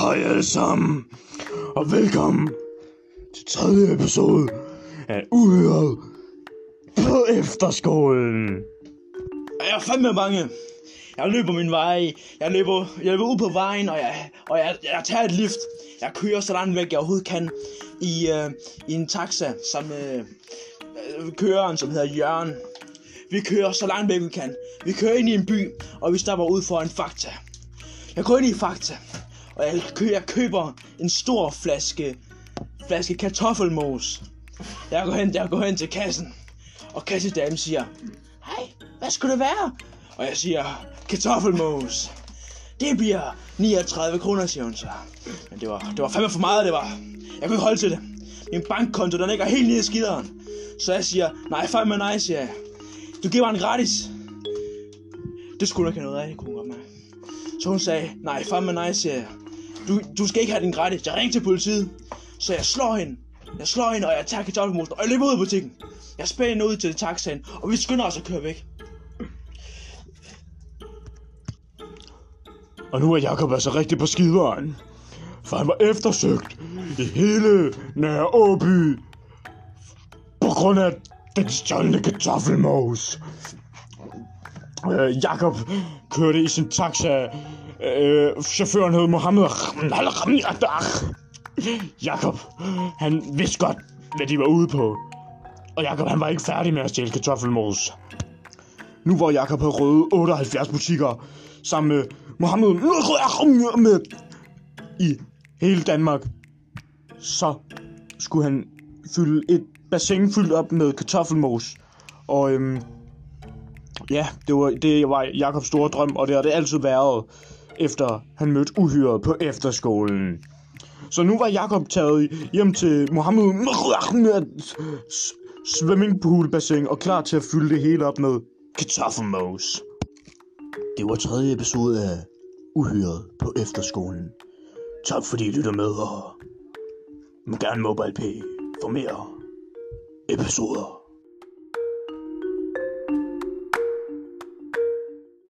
Hej alle sammen, og velkommen til tredje episode af Uhøret på efterskolen. Jeg er fandme bange. Jeg løber min vej. Jeg løber, jeg løber ud på vejen, og jeg, og jeg, jeg tager et lift. Jeg kører så langt væk, jeg overhovedet kan, i, øh, i en taxa, som øh, øh, køreren, som hedder Jørgen. Vi kører så langt væk, vi kan. Vi kører ind i en by, og vi stopper ud for en Fakta. Jeg går ind i Fakta, og jeg, kø, jeg køber en stor flaske, flaske kartoffelmos. Jeg går hen, jeg går hen til kassen, og kassedamen siger, Hej, hvad skulle det være? Og jeg siger, kartoffelmos. Det bliver 39 kroner, siger hun så. Men det var, det var fandme for meget, det var. Jeg kunne ikke holde til det. Min bankkonto, den ligger helt nede i skideren. Så jeg siger, nej, fandme nej, siger jeg. Du giver mig en gratis. Det skulle du ikke have noget af, det kunne hun godt med. Så hun sagde, nej, fandme nej, siger jeg. Du, du skal ikke have den gratis. Jeg ringer til politiet. Så jeg slår hende. Jeg slår hende, og jeg tager kartoffelmosen, og jeg løber ud af butikken. Jeg spænder hende ud til taxaen, og vi skynder os at køre væk. Og nu er Jakob altså rigtig på skideren. For han var eftersøgt i hele Nørre Åby. På grund af den stjålne kartoffelmos. Øh, Jakob kørte i sin taxa. Øh, chaufføren hed Mohammed. Jakob, han vidste godt, hvad de var ude på. Og Jakob, han var ikke færdig med at stjæle kartoffelmos. Nu hvor Jakob havde røvet 78 butikker sammen med Mohammed med i hele Danmark, så skulle han fylde et bassin fyldt op med kartoffelmos. Og øhm, ja, det var, det var Jakobs store drøm, og det har det altid været, efter han mødte uhyret på efterskolen. Så nu var Jakob taget hjem til Mohammed med swimmingpoolbassin og klar til at fylde det hele op med kartoffelmos. Det var tredje episode af Uhyret på efterskolen. Tak fordi I lytter med, og må gerne MobilePay for mere episoder.